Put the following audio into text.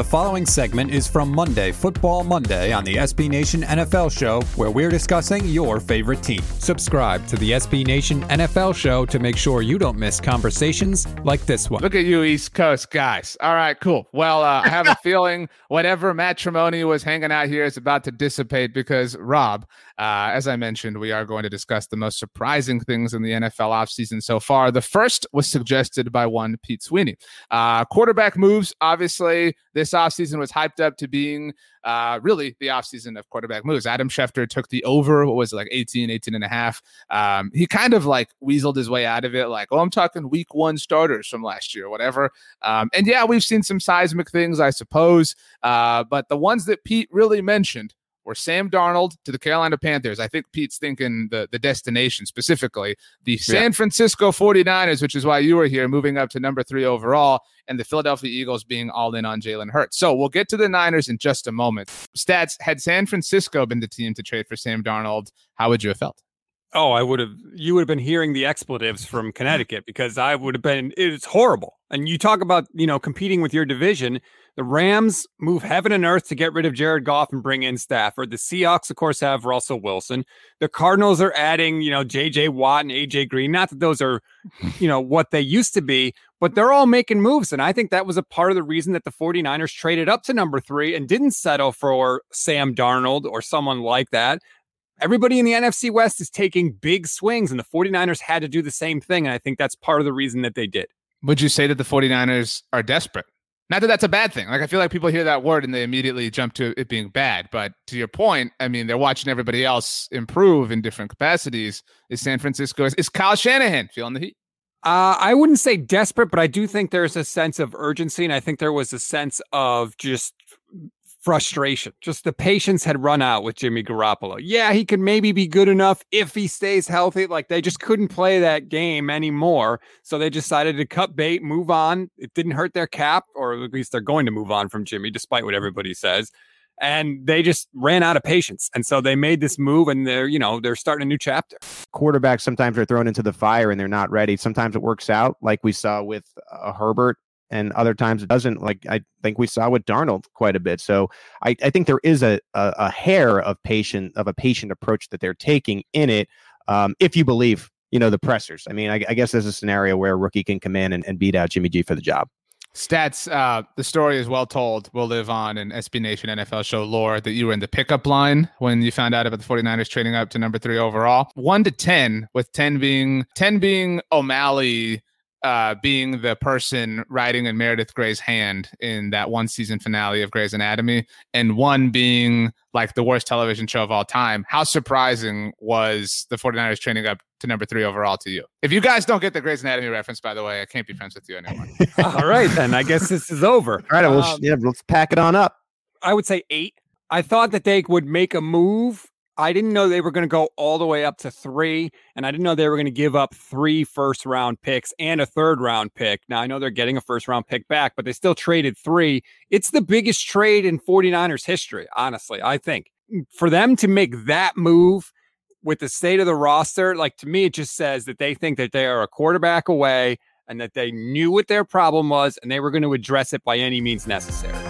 The following segment is from Monday, Football Monday, on the SB Nation NFL Show, where we're discussing your favorite team. Subscribe to the SB Nation NFL Show to make sure you don't miss conversations like this one. Look at you, East Coast guys. All right, cool. Well, uh, I have a feeling whatever matrimony was hanging out here is about to dissipate because, Rob, uh, as I mentioned, we are going to discuss the most surprising things in the NFL offseason so far. The first was suggested by one Pete Sweeney. Uh, quarterback moves, obviously, this offseason was hyped up to being uh, really the offseason of quarterback moves. Adam Schefter took the over, what was it, like 18, 18 and a half. Um, he kind of like weaseled his way out of it, like, oh, I'm talking week one starters from last year, whatever. Um, and yeah, we've seen some seismic things, I suppose. Uh, but the ones that Pete really mentioned or Sam Darnold to the Carolina Panthers. I think Pete's thinking the, the destination specifically, the San yeah. Francisco 49ers, which is why you were here, moving up to number three overall, and the Philadelphia Eagles being all in on Jalen Hurts. So we'll get to the Niners in just a moment. Stats had San Francisco been the team to trade for Sam Darnold, how would you have felt? Oh, I would have. You would have been hearing the expletives from Connecticut because I would have been. It's horrible. And you talk about you know competing with your division. The Rams move heaven and earth to get rid of Jared Goff and bring in Stafford. The Seahawks, of course, have Russell Wilson. The Cardinals are adding, you know, J.J. Watt and A.J. Green. Not that those are, you know, what they used to be, but they're all making moves. And I think that was a part of the reason that the 49ers traded up to number three and didn't settle for Sam Darnold or someone like that. Everybody in the NFC West is taking big swings, and the 49ers had to do the same thing. And I think that's part of the reason that they did. Would you say that the 49ers are desperate? Not that that's a bad thing. Like I feel like people hear that word and they immediately jump to it being bad. But to your point, I mean, they're watching everybody else improve in different capacities. Is San Francisco is, is Kyle Shanahan feeling the heat? Uh, I wouldn't say desperate, but I do think there's a sense of urgency, and I think there was a sense of just frustration. Just the patience had run out with Jimmy Garoppolo. Yeah, he could maybe be good enough if he stays healthy. Like they just couldn't play that game anymore. So they decided to cut bait, move on. It didn't hurt their cap, or at least they're going to move on from Jimmy, despite what everybody says. And they just ran out of patience. And so they made this move and they're, you know, they're starting a new chapter. Quarterbacks sometimes are thrown into the fire and they're not ready. Sometimes it works out, like we saw with uh, Herbert and other times it doesn't. Like I think we saw with Darnold quite a bit. So I, I think there is a, a, a hair of patient of a patient approach that they're taking in it. Um, if you believe, you know, the pressers. I mean, I, I guess there's a scenario where a rookie can come in and, and beat out Jimmy G for the job. Stats, uh, the story is well told. We'll live on in SB Nation NFL show lore that you were in the pickup line when you found out about the 49ers trading up to number three overall. One to 10, with 10 being 10 being O'Malley uh, being the person writing in Meredith Grey's hand in that one season finale of Grey's Anatomy, and one being like the worst television show of all time. How surprising was the 49ers training up to number three overall to you? If you guys don't get the Grey's Anatomy reference, by the way, I can't be friends with you anymore. all right, then I guess this is over. All right, um, yeah, let's pack it on up. I would say eight. I thought that they would make a move I didn't know they were going to go all the way up to three, and I didn't know they were going to give up three first round picks and a third round pick. Now, I know they're getting a first round pick back, but they still traded three. It's the biggest trade in 49ers history, honestly, I think. Mm, for them to make that move with the state of the roster, like to me, it just says that they think that they are a quarterback away and that they knew what their problem was and they were going to address it by any means necessary.